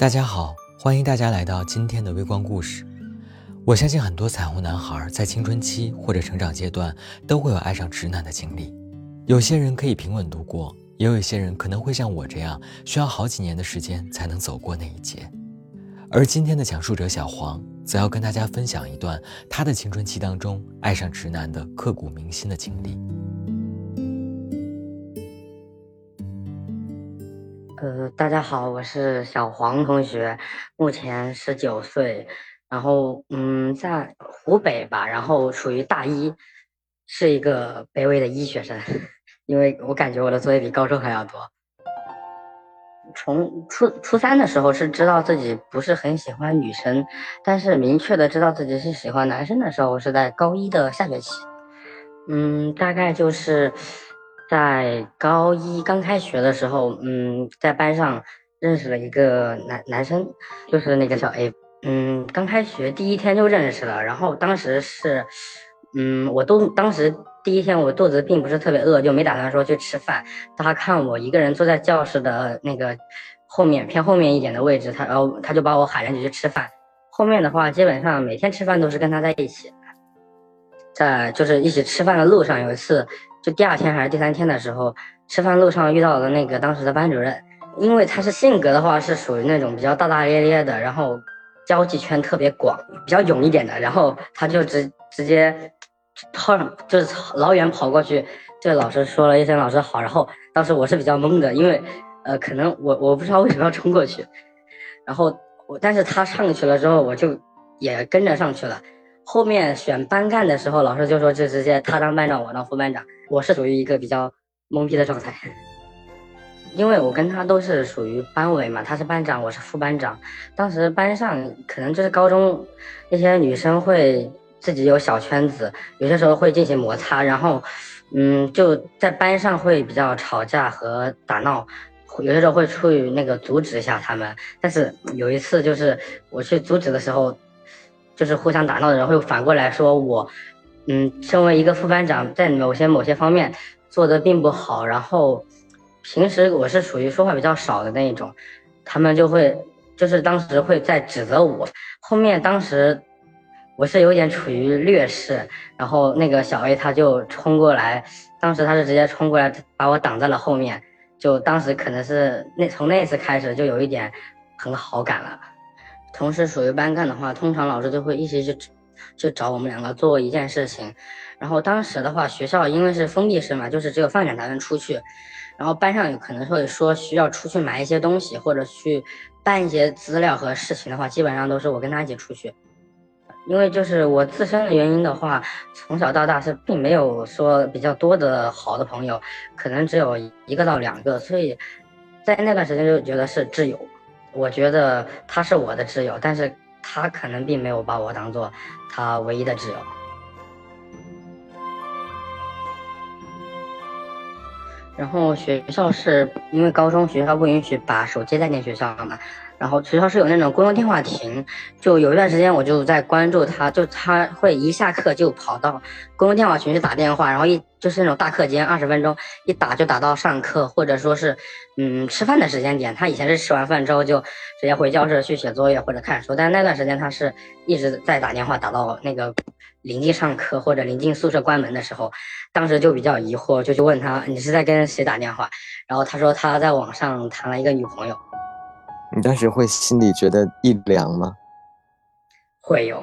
大家好，欢迎大家来到今天的微光故事。我相信很多彩虹男孩在青春期或者成长阶段都会有爱上直男的经历。有些人可以平稳度过，也有一些人可能会像我这样，需要好几年的时间才能走过那一劫。而今天的讲述者小黄，则要跟大家分享一段他的青春期当中爱上直男的刻骨铭心的经历。呃，大家好，我是小黄同学，目前十九岁，然后嗯，在湖北吧，然后属于大一，是一个卑微的医学生，因为我感觉我的作业比高中还要多。从初初三的时候是知道自己不是很喜欢女生，但是明确的知道自己是喜欢男生的时候是在高一的下学期，嗯，大概就是。在高一刚开学的时候，嗯，在班上认识了一个男男生，就是那个小 A，嗯，刚开学第一天就认识了，然后当时是，嗯，我都当时第一天我肚子并不是特别饿，就没打算说去吃饭。他看我一个人坐在教室的那个后面偏后面一点的位置，他然后他就把我喊上去去吃饭。后面的话，基本上每天吃饭都是跟他在一起，在就是一起吃饭的路上，有一次。就第二天还是第三天的时候，吃饭路上遇到了那个当时的班主任，因为他是性格的话是属于那种比较大大咧咧的，然后交际圈特别广，比较勇一点的，然后他就直直接跑就是老远跑过去对老师说了一声老师好，然后当时我是比较懵的，因为呃可能我我不知道为什么要冲过去，然后我但是他上去了之后我就也跟着上去了。后面选班干的时候，老师就说就直接他当班长，我当副班长。我是属于一个比较懵逼的状态，因为我跟他都是属于班委嘛，他是班长，我是副班长。当时班上可能就是高中那些女生会自己有小圈子，有些时候会进行摩擦，然后嗯就在班上会比较吵架和打闹，有些时候会出于那个阻止一下他们。但是有一次就是我去阻止的时候。就是互相打闹的人会反过来说我，嗯，身为一个副班长，在某些某些方面做的并不好。然后平时我是属于说话比较少的那一种，他们就会就是当时会在指责我。后面当时我是有点处于劣势，然后那个小 A 他就冲过来，当时他是直接冲过来把我挡在了后面。就当时可能是那从那次开始就有一点很好感了。同时属于班干的话，通常老师就会一起去，去找我们两个做一件事情。然后当时的话，学校因为是封闭式嘛，就是只有饭点才能出去。然后班上有可能会说需要出去买一些东西，或者去办一些资料和事情的话，基本上都是我跟他一起出去。因为就是我自身的原因的话，从小到大是并没有说比较多的好的朋友，可能只有一个到两个，所以在那段时间就觉得是挚友。我觉得他是我的挚友，但是他可能并没有把我当做他唯一的挚友。然后学校是因为高中学校不允许把手机带进学校嘛。然后学校是有那种公用电话亭，就有一段时间我就在关注他，就他会一下课就跑到公用电话群去打电话，然后一就是那种大课间二十分钟一打就打到上课或者说是嗯吃饭的时间点。他以前是吃完饭之后就直接回教室去写作业或者看书，但是那段时间他是一直在打电话打到那个临近上课或者临近宿舍关门的时候，当时就比较疑惑，就去问他你是在跟谁打电话，然后他说他在网上谈了一个女朋友。你当时会心里觉得一凉吗？会有，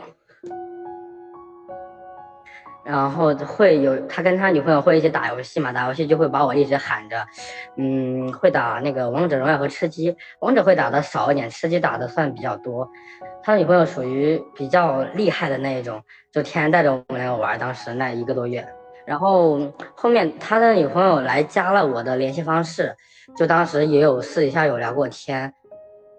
然后会有他跟他女朋友会一起打游戏嘛，打游戏就会把我一直喊着，嗯，会打那个王者荣耀和吃鸡，王者会打的少一点，吃鸡打的算比较多。他女朋友属于比较厉害的那一种，就天天带着我们两个玩，当时那一个多月。然后后面他的女朋友来加了我的联系方式，就当时也有私底下有聊过天。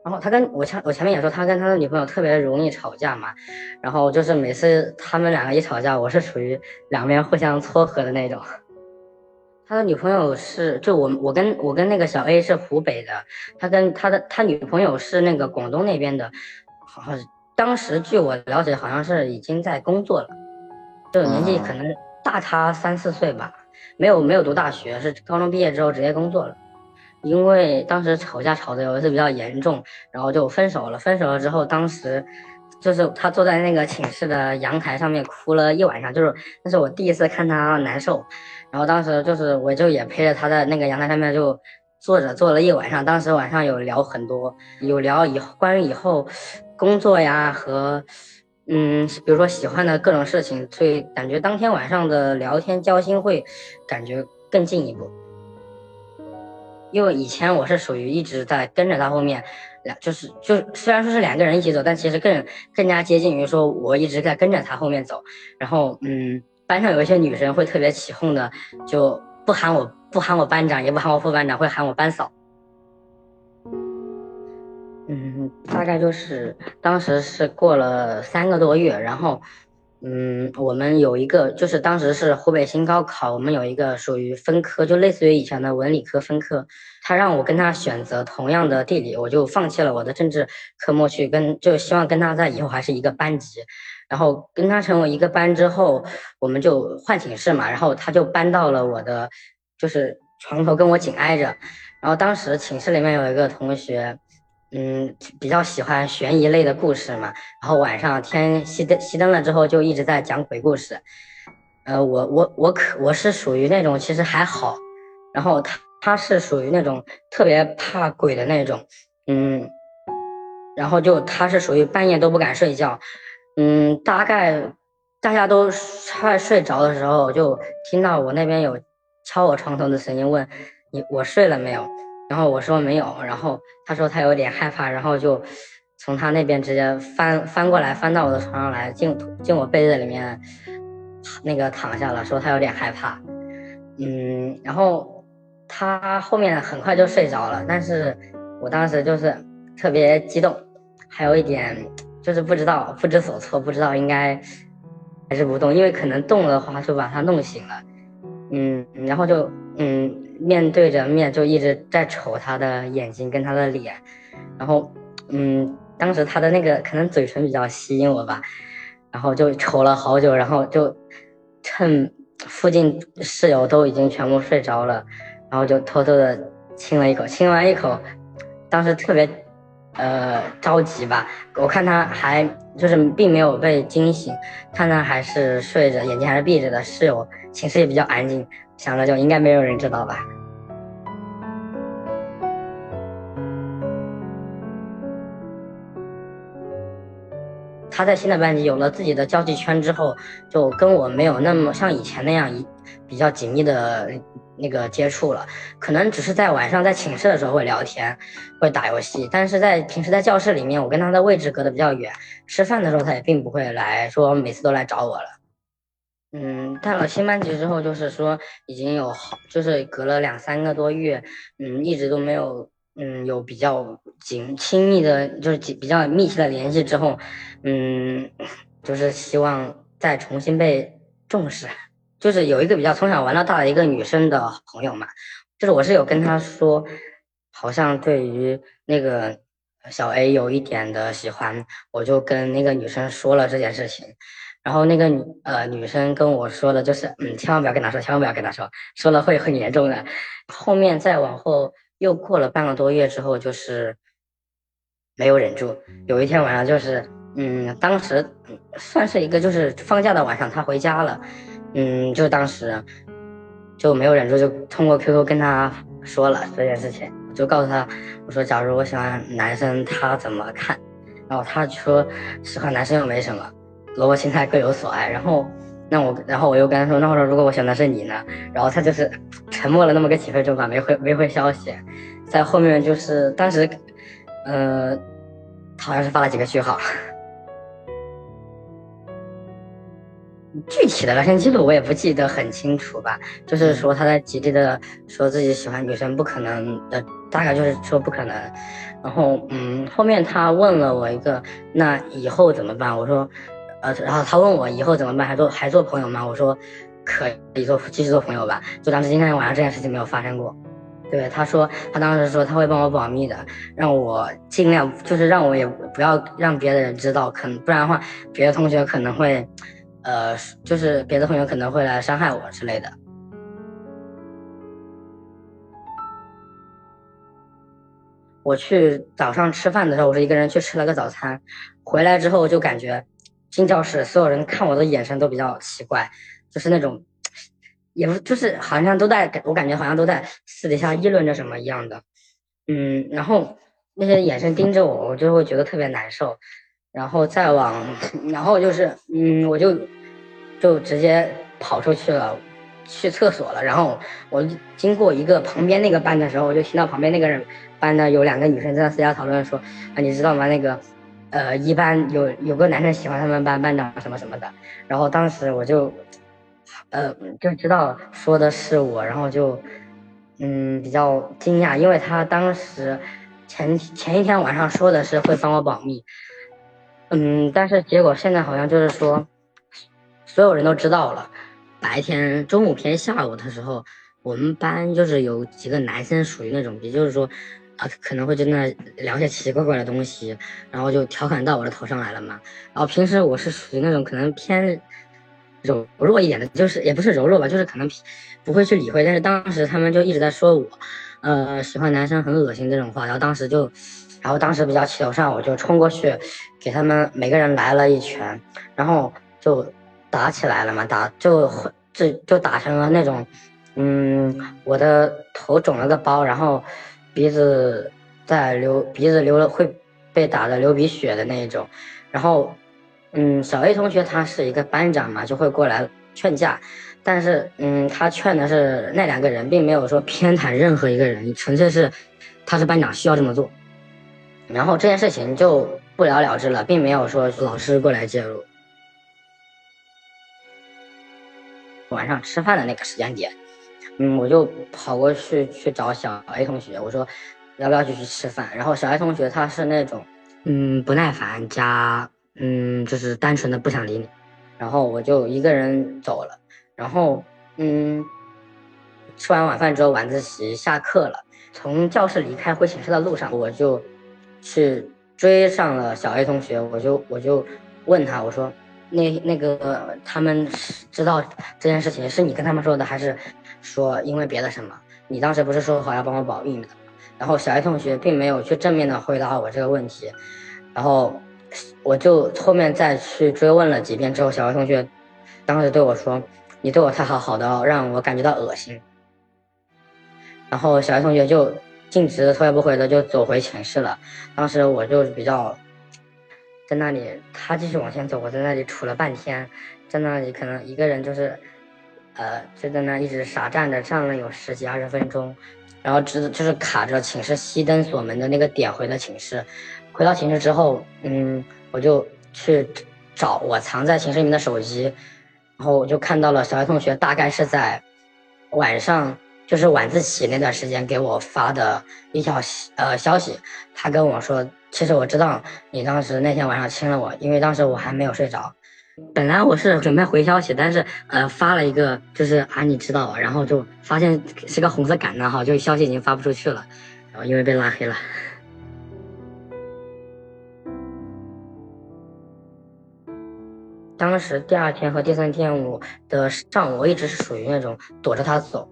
然后他跟我前我前面也说，他跟他的女朋友特别容易吵架嘛，然后就是每次他们两个一吵架，我是属于两边互相撮合的那种。他的女朋友是就我我跟我跟那个小 A 是湖北的，他跟他的他女朋友是那个广东那边的，好像当时据我了解，好像是已经在工作了，就年纪可能大他三四岁吧，没有没有读大学，是高中毕业之后直接工作了。因为当时吵架吵的有一次比较严重，然后就分手了。分手了之后，当时就是他坐在那个寝室的阳台上面哭了一晚上，就是那是我第一次看他难受。然后当时就是我就也陪着他在那个阳台上面就坐着坐了一晚上。当时晚上有聊很多，有聊以后关于以后工作呀和嗯，比如说喜欢的各种事情，所以感觉当天晚上的聊天交心会感觉更进一步。因为以前我是属于一直在跟着他后面，两就是就虽然说是两个人一起走，但其实更更加接近于说我一直在跟着他后面走。然后嗯，班上有一些女生会特别起哄的，就不喊我不喊我班长，也不喊我副班长，会喊我班嫂。嗯，大概就是当时是过了三个多月，然后。嗯，我们有一个，就是当时是湖北新高考，我们有一个属于分科，就类似于以前的文理科分科。他让我跟他选择同样的地理，我就放弃了我的政治科目去跟，就希望跟他在以后还是一个班级。然后跟他成为一个班之后，我们就换寝室嘛，然后他就搬到了我的，就是床头跟我紧挨着。然后当时寝室里面有一个同学。嗯，比较喜欢悬疑类的故事嘛，然后晚上天熄灯熄灯了之后就一直在讲鬼故事。呃，我我我可我是属于那种其实还好，然后他他是属于那种特别怕鬼的那种，嗯，然后就他是属于半夜都不敢睡觉，嗯，大概大家都快睡着的时候，就听到我那边有敲我床头的声音，问你我睡了没有？然后我说没有，然后他说他有点害怕，然后就从他那边直接翻翻过来，翻到我的床上来，进进我被子里面，那个躺下了，说他有点害怕，嗯，然后他后面很快就睡着了，但是我当时就是特别激动，还有一点就是不知道不知所措，不知道应该还是不动，因为可能动的话就把他弄醒了，嗯，然后就嗯。面对着面就一直在瞅他的眼睛跟他的脸，然后，嗯，当时他的那个可能嘴唇比较吸引我吧，然后就瞅了好久，然后就趁附近室友都已经全部睡着了，然后就偷偷的亲了一口，亲完一口，当时特别，呃着急吧，我看他还就是并没有被惊醒，看他还是睡着，眼睛还是闭着的，室友寝室也比较安静。想着就应该没有人知道吧。他在新的班级有了自己的交际圈之后，就跟我没有那么像以前那样一比较紧密的那个接触了。可能只是在晚上在寝室的时候会聊天，会打游戏，但是在平时在教室里面，我跟他的位置隔得比较远，吃饭的时候他也并不会来说每次都来找我了。嗯，到了新班级之后，就是说已经有好，就是隔了两三个多月，嗯，一直都没有，嗯，有比较紧亲密的，就是比较密切的联系之后，嗯，就是希望再重新被重视。就是有一个比较从小玩到大的一个女生的朋友嘛，就是我是有跟她说，好像对于那个小 A 有一点的喜欢，我就跟那个女生说了这件事情。然后那个女呃女生跟我说的就是，嗯，千万不要跟他说，千万不要跟他说，说了会很严重的。后面再往后又过了半个多月之后，就是没有忍住。有一天晚上，就是嗯，当时算是一个就是放假的晚上，他回家了，嗯，就当时就没有忍住，就通过 QQ 跟他说了这件事情，就告诉他，我说假如我喜欢男生，他怎么看？然后他说喜欢男生又没什么。萝卜青菜各有所爱，然后，那我，然后我又跟他说，那我说如果我选的是你呢？然后他就是 沉默了那么个几分钟吧，没回没回消息，在后面就是当时，呃，好像是发了几个句号，具体的聊天记录我也不记得很清楚吧，就是说他在极力的说自己喜欢女生，不可能的，大概就是说不可能，然后嗯，后面他问了我一个，那以后怎么办？我说。呃，然后他问我以后怎么办，还做还做朋友吗？我说可以做，继续做朋友吧。就当时今天晚上这件事情没有发生过。对，他说他当时说他会帮我保密的，让我尽量就是让我也不要让别的人知道，可能不然的话，别的同学可能会，呃，就是别的同学可能会来伤害我之类的。我去早上吃饭的时候，我是一个人去吃了个早餐，回来之后就感觉进教室所有人看我的眼神都比较奇怪，就是那种，也不就是好像都在，我感觉好像都在私底下议论着什么一样的，嗯，然后那些眼神盯着我，我就会觉得特别难受，然后再往，然后就是嗯，我就就直接跑出去了。去厕所了，然后我经过一个旁边那个班的时候，我就听到旁边那个人班的有两个女生在私下讨论说，啊，你知道吗？那个，呃，一般有有个男生喜欢他们班班长什么什么的。然后当时我就，呃，就知道说的是我，然后就，嗯，比较惊讶，因为他当时前前一天晚上说的是会帮我保密，嗯，但是结果现在好像就是说，所有人都知道了。白天中午偏下午的时候，我们班就是有几个男生属于那种，也就是说，啊可能会在那聊些奇奇怪怪的东西，然后就调侃到我的头上来了嘛。然后平时我是属于那种可能偏柔弱一点的，就是也不是柔弱吧，就是可能不会去理会。但是当时他们就一直在说我，呃，喜欢男生很恶心这种话。然后当时就，然后当时比较气头上，我就冲过去给他们每个人来了一拳，然后就。打起来了嘛？打就就就打成了那种，嗯，我的头肿了个包，然后鼻子在流，鼻子流了会被打的流鼻血的那一种。然后，嗯，小 A 同学他是一个班长嘛，就会过来劝架，但是，嗯，他劝的是那两个人，并没有说偏袒任何一个人，纯粹是他是班长需要这么做。然后这件事情就不了了之了，并没有说老师过来介入。晚上吃饭的那个时间点，嗯，我就跑过去去找小 A 同学，我说要不要继续吃饭？然后小 A 同学他是那种，嗯，不耐烦加，嗯，就是单纯的不想理你。然后我就一个人走了。然后，嗯，吃完晚饭之后，晚自习下课了，从教室离开回寝室的路上，我就去追上了小 A 同学，我就我就问他，我说。那那个他们知道这件事情是你跟他们说的，还是说因为别的什么？你当时不是说好要帮我保密的？然后小艾同学并没有去正面的回答我这个问题，然后我就后面再去追问了几遍之后，小艾同学当时对我说：“你对我太好，好的让我感觉到恶心。”然后小艾同学就径直头也不回的就走回寝室了。当时我就比较。在那里，他继续往前走，我在那里杵了半天，在那里可能一个人就是，呃，就在那一直傻站着，站了有十几二十分钟，然后直就是卡着寝室熄灯锁门的那个点回了寝室。回到寝室之后，嗯，我就去找我藏在寝室里面的手机，然后我就看到了小艾同学，大概是在晚上，就是晚自习那段时间给我发的一条呃消息，他跟我说。其实我知道你当时那天晚上亲了我，因为当时我还没有睡着。本来我是准备回消息，但是呃发了一个就是啊你知道，然后就发现是个红色感叹号，就消息已经发不出去了，然后因为被拉黑了。当时第二天和第三天我的上午，我一直是属于那种躲着他走，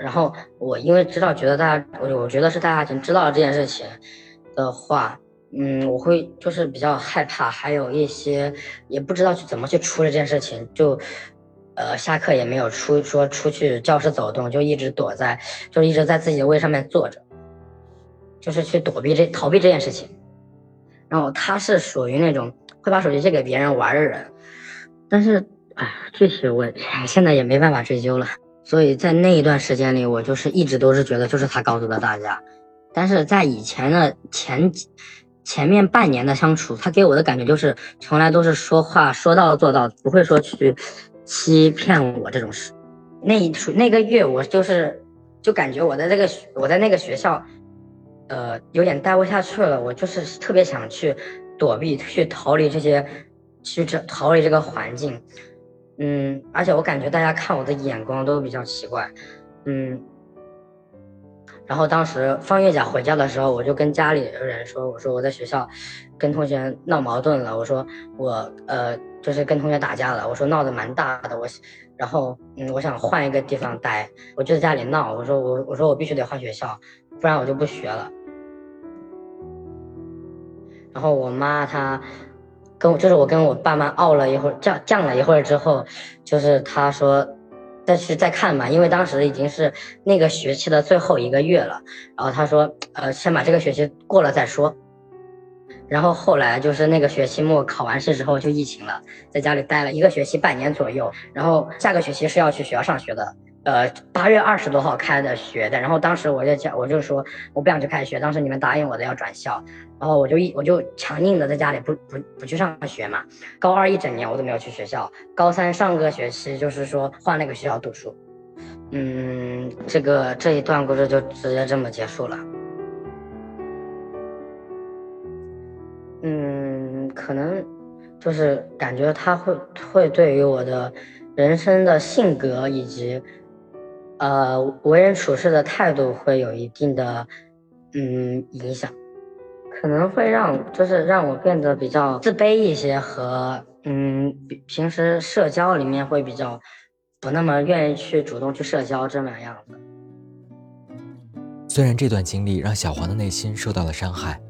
然后我因为知道觉得大家，我我觉得是大家已经知道了这件事情的话。嗯，我会就是比较害怕，还有一些也不知道去怎么去处理这件事情，就，呃，下课也没有出说出去教室走动，就一直躲在，就一直在自己的位上面坐着，就是去躲避这逃避这件事情。然后他是属于那种会把手机借给别人玩的人，但是哎，具体我现在也没办法追究了。所以在那一段时间里，我就是一直都是觉得就是他告诉了大家，但是在以前的前几。前面半年的相处，他给我的感觉就是从来都是说话说到做到，不会说去欺骗我这种事。那一那个月，我就是就感觉我在这个我在那个学校，呃，有点待不下去了。我就是特别想去躲避，去逃离这些，去这逃离这个环境。嗯，而且我感觉大家看我的眼光都比较奇怪。嗯。然后当时放月假回家的时候，我就跟家里人说：“我说我在学校跟同学闹矛盾了。我说我呃就是跟同学打架了。我说闹得蛮大的。我然后嗯我想换一个地方待，我就在家里闹。我说我我说我必须得换学校，不然我就不学了。然后我妈她跟我就是我跟我爸妈拗了一会儿，犟犟了一会儿之后，就是她说但是再看吧，因为当时已经是那个学期的最后一个月了。然后他说，呃，先把这个学期过了再说。然后后来就是那个学期末考完试之后就疫情了，在家里待了一个学期半年左右。然后下个学期是要去学校上学的，呃，八月二十多号开的学的。然后当时我就讲，我就说我不想去开学，当时你们答应我的要转校，然后我就一我就强硬的在家里不不不去上学嘛。高二一整年我都没有去学校，高三上个学期就是说换那个学校读书。嗯，这个这一段故事就直接这么结束了。嗯，可能就是感觉他会会对于我的人生的性格以及呃为人处事的态度会有一定的嗯影响，可能会让就是让我变得比较自卑一些和嗯平时社交里面会比较不那么愿意去主动去社交这么样子。虽然这段经历让小黄的内心受到了伤害。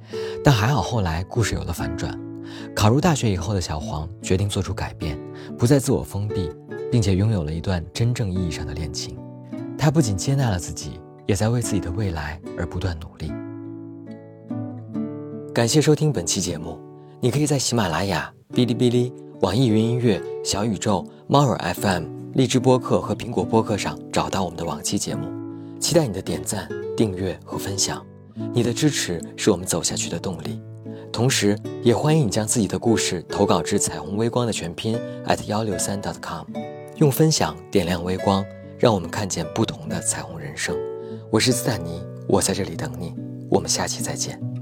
但还好，后来故事有了反转。考入大学以后的小黄决定做出改变，不再自我封闭，并且拥有了一段真正意义上的恋情。他不仅接纳了自己，也在为自己的未来而不断努力。感谢收听本期节目，你可以在喜马拉雅、哔哩哔哩、网易云音乐、小宇宙、猫耳 FM、荔枝播客和苹果播客上找到我们的往期节目。期待你的点赞、订阅和分享。你的支持是我们走下去的动力，同时也欢迎你将自己的故事投稿至彩虹微光的全拼 at 幺六三 dot com，用分享点亮微光，让我们看见不同的彩虹人生。我是斯坦尼，我在这里等你，我们下期再见。